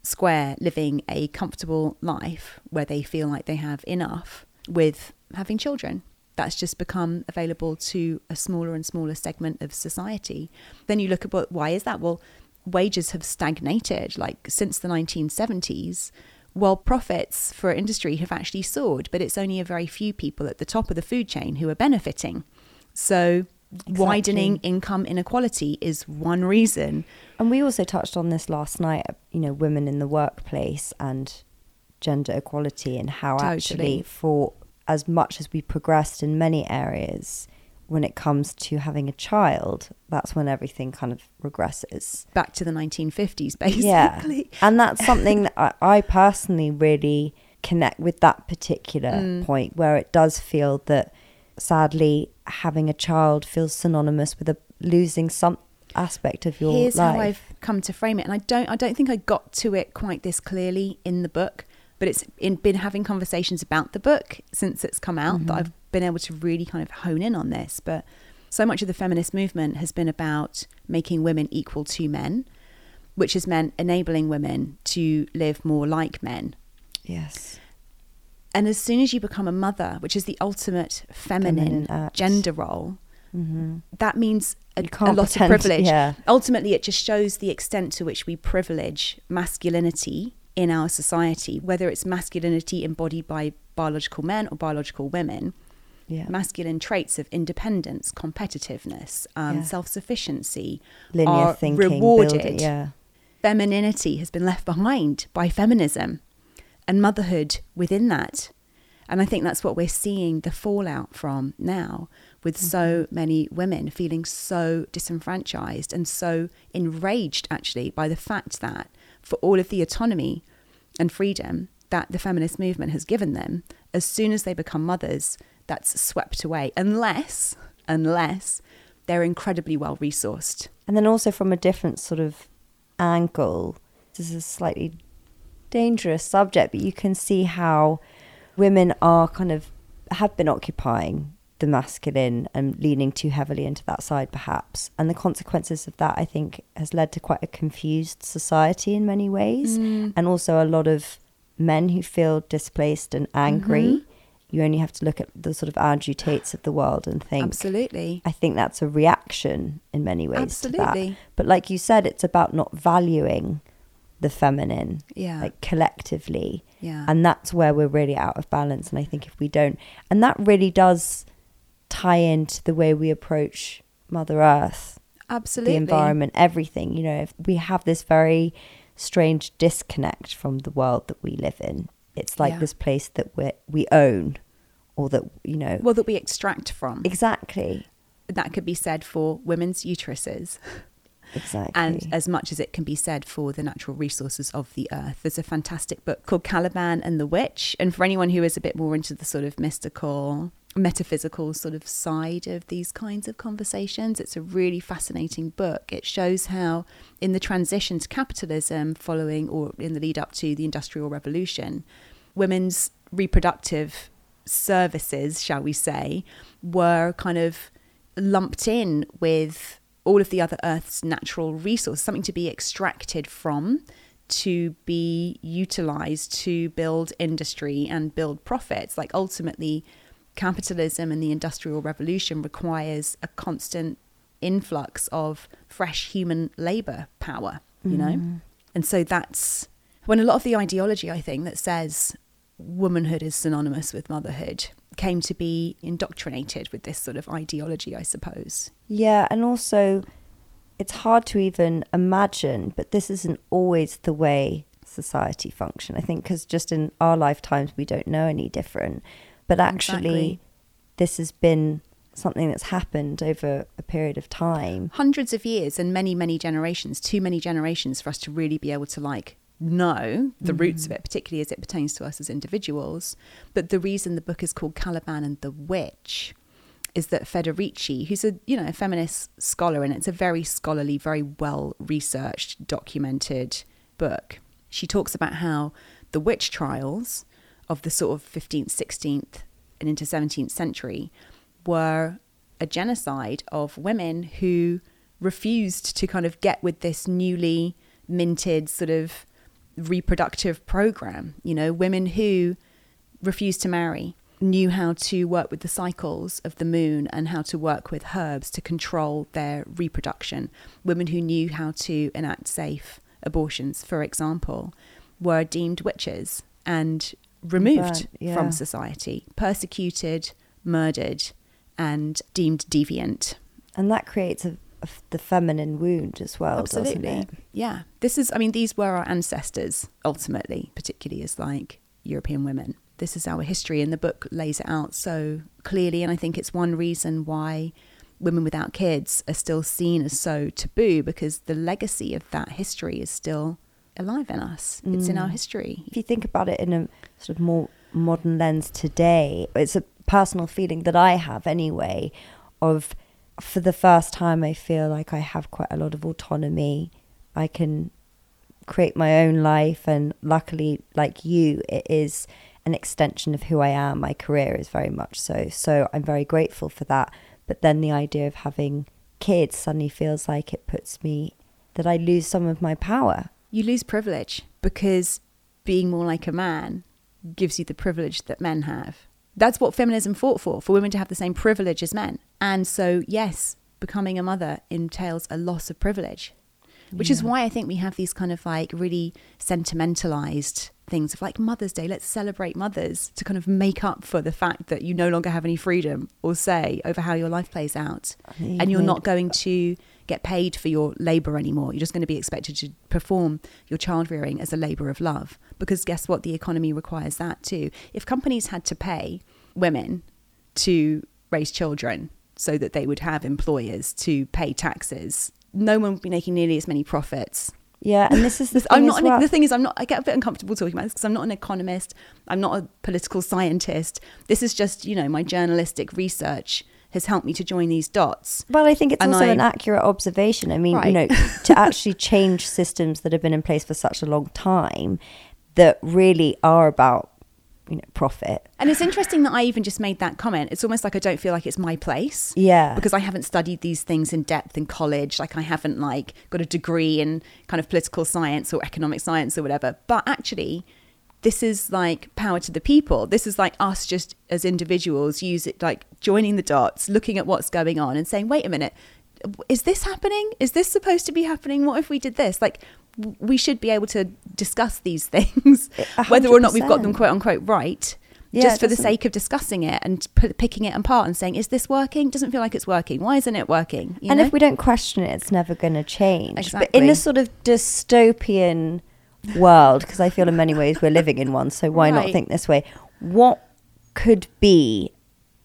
square living a comfortable life where they feel like they have enough with having children. That's just become available to a smaller and smaller segment of society. Then you look at what, why is that? Well, wages have stagnated like since the 1970s. While profits for industry have actually soared, but it's only a very few people at the top of the food chain who are benefiting. So, widening income inequality is one reason. And we also touched on this last night, you know, women in the workplace and gender equality and how Totally. actually for as much as we progressed in many areas when it comes to having a child, that's when everything kind of regresses. Back to the 1950s, basically. Yeah. And that's *laughs* something that I, I personally really connect with that particular Mm. point where it does feel that sadly having a child feels synonymous with a losing some aspect of your Here's life. how I've come to frame it, and I don't, I don't think I got to it quite this clearly in the book, but it's in, been having conversations about the book since it's come out that mm-hmm. I've been able to really kind of hone in on this. But so much of the feminist movement has been about making women equal to men, which has meant enabling women to live more like men. yes. And as soon as you become a mother, which is the ultimate feminine, Feminine gender role, that means a, a lot pretend- of privilege. yeah. Ultimately, it just shows the extent to which we privilege masculinity in our society, whether it's masculinity embodied by biological men or biological women. Yeah. Masculine traits of independence, competitiveness, um, Yeah. self sufficiency are thinking, rewarded. building, yeah. Femininity has been left behind by feminism and motherhood within that. And I think that's what we're seeing the fallout from now, with so mm-hmm. many women feeling so disenfranchised and so enraged actually by the fact that for all of the autonomy and freedom that the feminist movement has given them, as soon as they become mothers, that's swept away, unless, unless they're incredibly well resourced. And then also from a different sort of angle, this is a slightly dangerous subject, but you can see how women are kind of have been occupying the masculine and leaning too heavily into that side perhaps and the consequences of that i think has led to quite a confused society in many ways mm. and also a lot of men who feel displaced and angry mm-hmm. you only have to look at the sort of andrew tates of the world and think Absolutely. I think that's a reaction in many ways. Absolutely. But like you said, it's about not valuing the feminine, Yeah. like collectively, Yeah. and that's where we're really out of balance. And I think if we don't, and that really does tie into the way we approach Mother Earth, Absolutely. the environment, everything. You know, if we have this very strange disconnect from the world that we live in. It's like Yeah. this place that we we own, or that you know Well, that we extract from. exactly, That could be said for women's uteruses. *laughs* exactly, And as much as it can be said for the natural resources of the earth, there's a fantastic book called Caliban and the Witch. And for anyone who is a bit more into the sort of mystical, metaphysical sort of side of these kinds of conversations, it's a really fascinating book. It shows how, in the transition to capitalism following or in the lead up to the Industrial Revolution, women's reproductive services, shall we say, were kind of lumped in with all of the other Earth's natural resources, something to be extracted from, to be utilized to build industry and build profits. Like ultimately, capitalism and the Industrial Revolution requires a constant influx of fresh human labor power, you know? Mm-hmm. And so that's when a lot of the ideology, I think, that says womanhood is synonymous with motherhood came to be indoctrinated with this sort of ideology, I suppose. Yeah, and also it's hard to even imagine, but this isn't always the way society function. I think because just in our lifetimes we don't know any different, but actually Exactly. this has been something that's happened over a period of time. Hundreds of years and many, many generations, too many generations for us to really be able to like know the roots of mm. it, particularly as it pertains to us as individuals. But the reason the book is called Caliban and the Witch is that Federici, who's a you know a feminist scholar, and it's a very scholarly, very well researched, documented book. She talks about how the witch trials of the sort of 15th, 16th, and into 17th century were a genocide of women who refused to kind of get with this newly minted sort of reproductive program. You know, women who refused to marry knew how to work with the cycles of the moon and how to work with herbs to control their reproduction. Women who knew how to enact safe abortions, for example, were deemed witches and removed Burnt, yeah. from society, persecuted, murdered, and deemed deviant. And that creates a, the feminine wound as well, doesn't Absolutely. it? Yeah. This is, I mean, these were our ancestors, ultimately, particularly as like European women. This is our history, and the book lays it out so clearly. And I think it's one reason why women without kids are still seen as so taboo because the legacy of that history is still alive in us. It's in our mm. history. If you think about it in a sort of more modern lens today, it's a personal feeling that I have anyway of for the first time I feel like I have quite a lot of autonomy. I can create my own life and luckily like you it is an extension of who I am. My career is very much so. So I'm very grateful for that. But then the idea of having kids suddenly feels like it puts me that I lose some of my power. You lose privilege because being more like a man gives you the privilege that men have. That's what feminism fought for, for women to have the same privilege as men. And so, yes, becoming a mother entails a loss of privilege, which is why I think we have these kind of like really sentimentalized things of like Mother's Day, let's celebrate mothers to kind of make up for the fact that you no longer have any freedom or say over how your life plays out. And you're not going to get paid for your labor anymore. You're just going to be expected to perform your child rearing as a labor of love. Because guess what? The economy requires that too. If companies had to pay women to raise children so that they would have employers to pay taxes, no one would be making nearly as many profits. Yeah, and this is the thing I'm not. An, well. The thing is, I'm not. I get a bit uncomfortable talking about this because I'm not an economist. I'm not a political scientist. This is just, you know, my journalistic research has helped me to join these dots. Well, I think it's And also I- an accurate observation. I mean, you know, *laughs* to actually change systems that have been in place for such a long time that really are about, you know, profit. And it's interesting that I even just made that comment. It's almost like I don't feel like it's my place. Yeah. Because I haven't studied these things in depth in college. Like I haven't like got a degree in kind of political science or economic science or whatever. But actually, this is like power to the people. This is like us just as individuals use it like joining the dots, looking at what's going on and saying, wait a minute, is this happening? Is this supposed to be happening? What if we did this? Like we should be able to discuss these *laughs* things, whether or not we've got them 100%. quote unquote right. Yeah, just for the sake of discussing it and p- picking it apart and saying, is this working? Doesn't feel like it's working. Why isn't it working? You and know? if we don't question it, it's never going to change. But in this sort of dystopian world, because I feel in many ways we're living in one, so why not think this way? What could be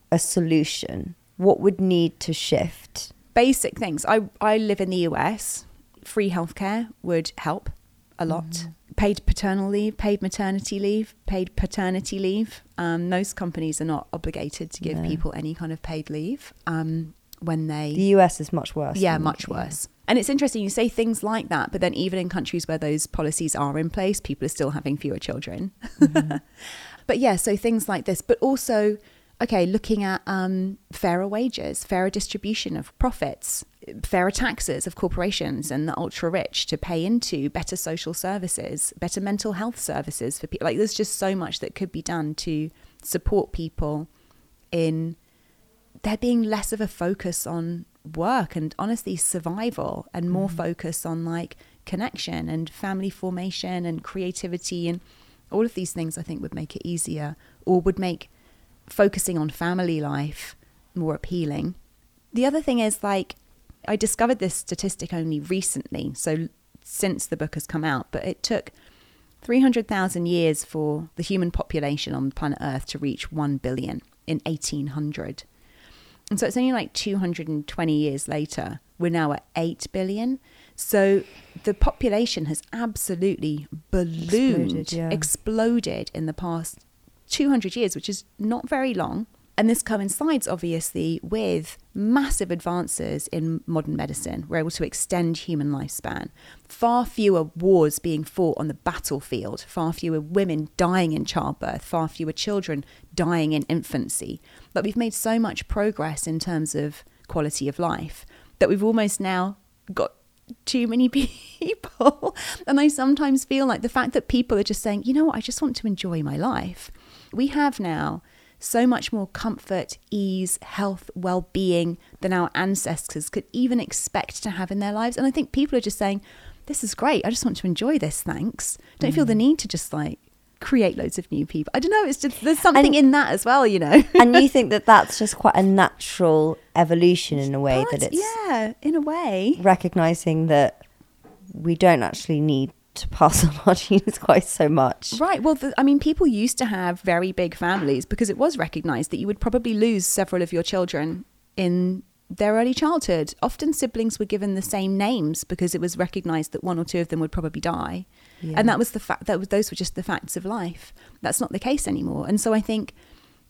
a solution? What would need to shift? Basic things. I, I live in the US. Free healthcare would help a lot. Mm-hmm. Paid paternal leave, paid maternity leave, paid paternity leave. Um, most companies are not obligated to give No. people any kind of paid leave um, when they. The US is much worse. yeah, much worse. And it's interesting, you say things like that, but then even in countries where those policies are in place, people are still having fewer children. *laughs* but yeah, so things like this, but also, okay, looking at um, fairer wages, fairer distribution of profits, fairer taxes of corporations and the ultra rich to pay into better social services, better mental health services for people. Like, there's just so much that could be done to support people in there being less of a focus on work and honestly survival and more focus on like connection and family formation and creativity and all of these things I think would make it easier or would make focusing on family life more appealing. The other thing is like I discovered this statistic only recently, so since the book has come out, but it took 300,000 years for the human population on planet Earth to reach 1 billion in 1800. And so it's only like 220 years later, we're now at 8 billion. So the population has absolutely ballooned, Exploded, yeah. exploded in the past 200 years, which is not very long. And this coincides obviously with massive advances in modern medicine. We're able to extend human lifespan. Far fewer wars being fought on the battlefield, far fewer women dying in childbirth, far fewer children dying in infancy. But we've made so much progress in terms of quality of life that we've almost now got too many *laughs* people. And I sometimes feel like the fact that people are just saying, you know what, I just want to enjoy my life. We have now so much more comfort, ease, health, well being than our ancestors could even expect to have in their lives. And I think people are just saying, this is great. I just want to enjoy this. Thanks. Don't feel the mm. need to just like create loads of new people. I don't know. It's just, there's something And- in that as well, you know. and you *laughs* think that that's just quite a natural evolution in a way But, that it's yeah, in a way. recognizing that we don't actually need to pass on *laughs* our genes quite so much. Right. Well, the, I mean, people used to have very big families because it was recognized that you would probably lose several of your children in their early childhood. Often siblings were given the same names because it was recognized that one or two of them would probably die. Yeah. And that was the fact that was, those were just the facts of life. That's not the case anymore. And so I think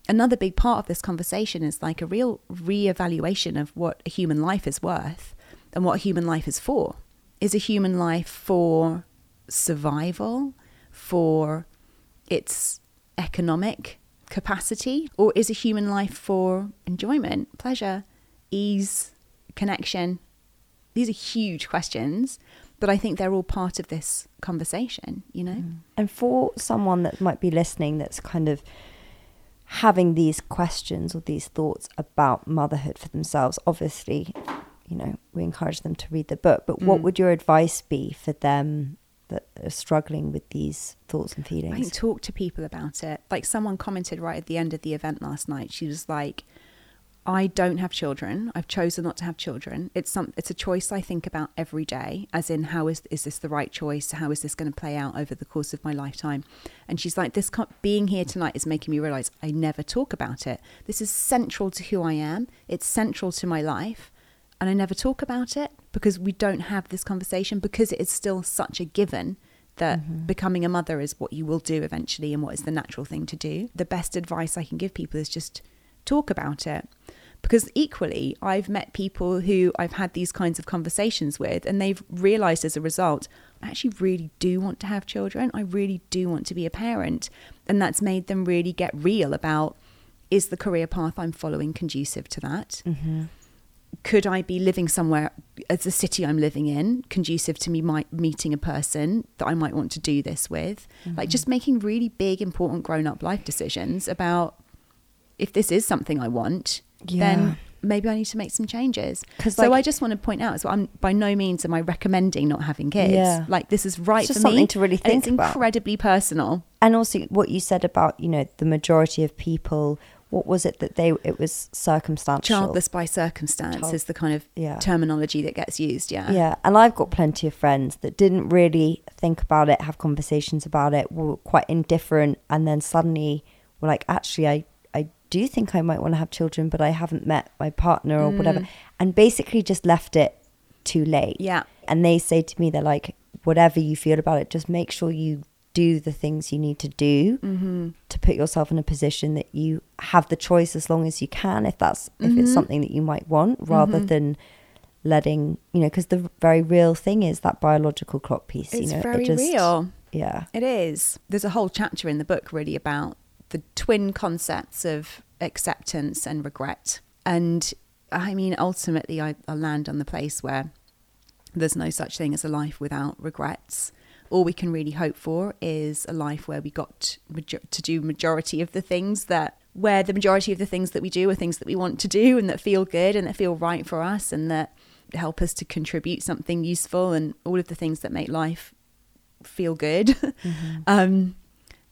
another big part of this conversation is like a real reevaluation of what a human life is worth and what a human life is for. Is a human life for survival, for its economic capacity, or is a human life for enjoyment, pleasure, ease, connection? These are huge questions, but I think they're all part of this conversation, you know? And for someone that might be listening that's kind of having these questions or these thoughts about motherhood for themselves, obviously, you know, we encourage them to read the book, but what Mm. would your advice be for them that are struggling with these thoughts and feelings. I think talk to people about it. Like someone commented right at the end of the event last night. She was like, "I don't have children. I've chosen not to have children. It's some. It's a choice I think about every day. As in, how is is this the right choice? How is this going to play out over the course of my lifetime?" And she's like, "This being here tonight is making me realize I never talk about it. This is central to who I am. It's central to my life." And I never talk about it because we don't have this conversation because it is still such a given that mm-hmm. becoming a mother is what you will do eventually and what is the natural thing to do. The best advice I can give people is just talk about it. Because equally, I've met people who I've had these kinds of conversations with, and they've realized as a result, I actually really do want to have children. I really do want to be a parent. And that's made them really get real about is the career path I'm following conducive to that? Mm-hmm. Could I be living somewhere as the city I'm living in, conducive to me might meeting a person that I might want to do this with? Like mm-hmm. just making really big, important grown up life decisions about if this is something I want, Yeah. then maybe I need to make some changes. so like- I just want to point out as well, I'm by no means am I recommending not having kids. Yeah. Like this is right It's just for me. to really and think it's about. incredibly personal. and also what you said about you know the majority of people what was it that they it was circumstantial Childless by circumstance Child- is the kind of Yeah. terminology that gets used. Yeah. yeah and i've got plenty of friends that didn't really think about it have conversations about it were quite indifferent and then suddenly were like actually i i do think i might want to have children but i haven't met my partner or whatever mm. and basically just left it too late Yeah. and they say to me they're like whatever you feel about it just make sure you do the things you need to do Mm-hmm. to put yourself in a position that you have the choice as long as you can if that's if Mm-hmm. it's something that you might want rather than letting you know because the very real thing is that biological clock piece It's you know it very just- real. yeah It is. There's a whole chapter in the book really about the twin concepts of acceptance and regret. And I mean, ultimately, I, I land on the place where there's no such thing as a life without regrets. All we can really hope for is a life where we got major- to do majority of the things that where the majority of the things that we do are things that we want to do and that feel good and that feel right for us and that help us to contribute something useful and all of the things that make life feel good. *laughs* um,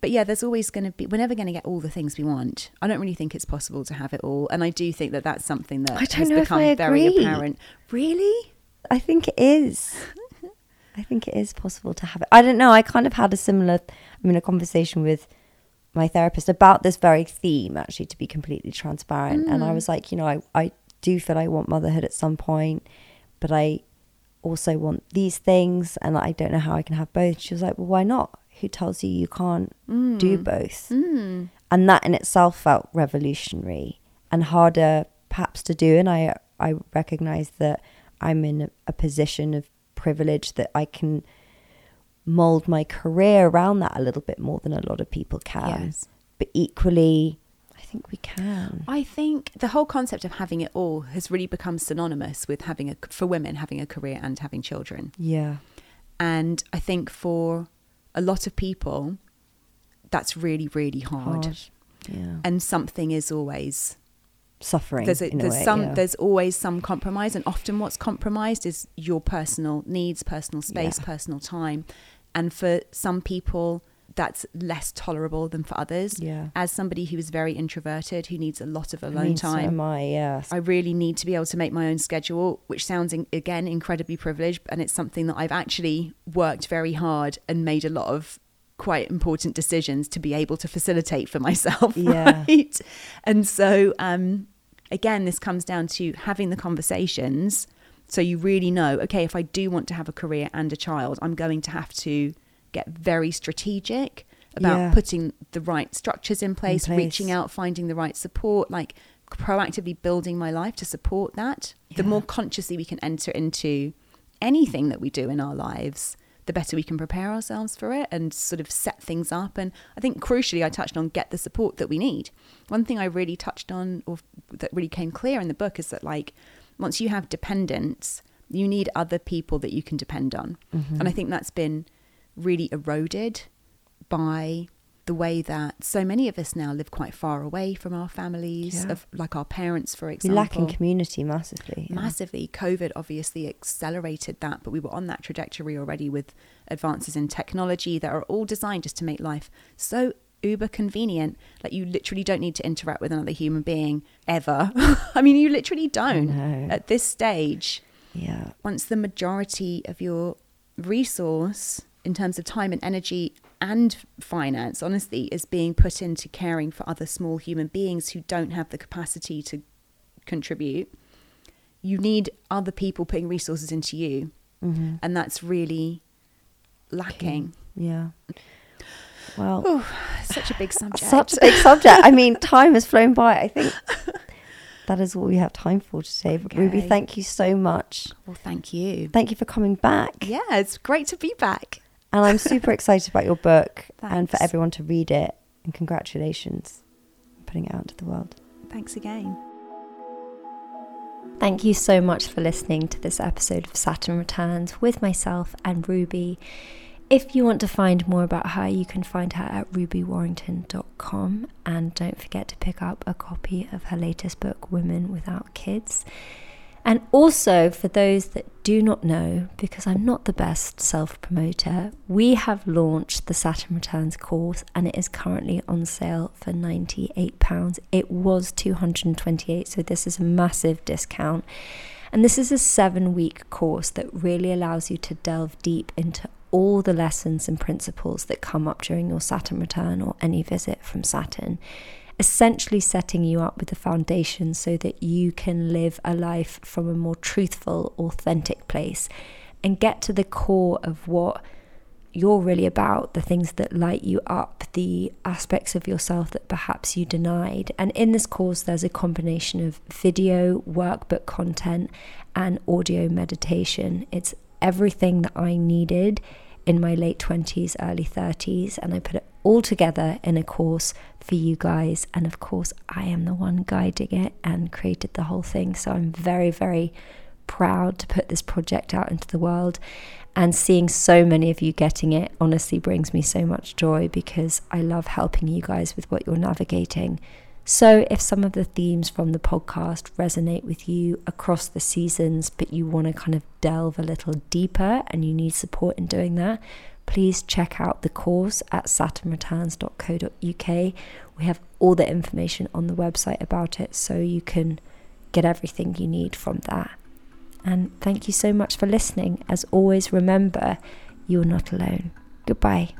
but yeah, there's always going to be, we're never going to get all the things we want. I don't really think it's possible to have it all. And I do think that that's something that I don't has know if become I very agree. apparent. Really? i think it is *laughs* i think it is possible to have it. I don't know. I kind of had a similar i mean a conversation with my therapist about this very theme actually to be completely transparent. And i was like you know I, I do feel i want motherhood at some point but i also want these things and i don't know how i can have both. She was like well why not? Who tells you you can't do both? Mm. and that in itself felt revolutionary and harder perhaps to do. And i i recognize that i'm in a, a position of privilege that i can mold my career around that a little bit more than a lot of people can Yes. but equally i think we can I think the whole concept of having it all has really become synonymous with having a, for women, having a career and having children. yeah And I think for a lot of people, that's really, really hard. hard yeah And something is always suffering there's a, in a there's way, some yeah. there's always some compromise and often what's compromised is your personal needs personal space Yeah. personal time and for some people that's less tolerable than for others Yeah. as somebody who is very introverted who needs a lot of I alone mean, so time am I, yeah. I really need to be able to make my own schedule, which sounds in, again incredibly privileged, and it's something that I've actually worked very hard and made a lot of quite important decisions to be able to facilitate for myself. *laughs* Yeah. Right. And so, um, again, this comes down to having the conversations. So you really know, okay, if I do want to have a career and a child, I'm going to have to get very strategic about Yeah. putting the right structures in place, place. reaching out, finding the right support, like proactively building my life to support that. The more consciously we can enter into anything that we do in our lives, the better we can prepare ourselves for it and sort of set things up. And I think crucially, I touched on get the support that we need. One thing I really touched on, or that really came clear in the book, is that like once you have dependence, you need other people that you can depend on. Mm-hmm. And I think that's been really eroded by the way that so many of us now live quite far away from our families, Yeah. of like our parents, for example. We lack in community massively. yeah. Massively. COVID obviously accelerated that, but we were on that trajectory already with advances in technology that are all designed just to make life so uber convenient. Like you literally don't need to interact with another human being ever. *laughs* I mean, you literally don't at this stage. Yeah. Once the majority of your resource in terms of time and energy and finance, honestly, is being put into caring for other small human beings who don't have the capacity to contribute, you need other people putting resources into you. Mhm. And that's really lacking. Yeah. Well, Oh, such a big subject. such a big subject. I mean, time has flown by. I think *laughs* that is all we have time for today. But Ruby, thank you so much. well, thank you. Thank you for coming back. Yeah, it's great to be back. And I'm super excited about your book *laughs* and for everyone to read it. And congratulations on putting it out into the world. Thanks again. Thank you so much for listening to this episode of Saturn Returns with myself and Ruby. If you want to find more about her, you can find her at rubywarrington.com and don't forget to pick up a copy of her latest book, Women Without Kids. And also, for those that do not know, because I'm not the best self promoter, we have launched the Saturn Returns course and it is currently on sale for £98. It was £228, so this is a massive discount. And this is a seven week course that really allows you to delve deep into all the lessons and principles that come up during your Saturn return or any visit from Saturn essentially setting you up with the foundation so that you can live a life from a more truthful, authentic place and get to the core of what you're really about, the things that light you up, the aspects of yourself that perhaps you denied. And in this course, there's a combination of video, workbook content, and audio meditation. It's everything that I needed in my late 20s, early 30s, and I put it all together in a course for you guys. And of course, I am the one guiding it and created the whole thing. So I'm very, very proud to put this project out into the world. And seeing so many of you getting it honestly brings me so much joy because I love helping you guys with what you're navigating. So, if some of the themes from the podcast resonate with you across the seasons, but you want to kind of delve a little deeper and you need support in doing that, please check out the course at saturnreturns.co.uk. We have all the information on the website about it so you can get everything you need from that. And thank you so much for listening. As always, remember, you're not alone. Goodbye.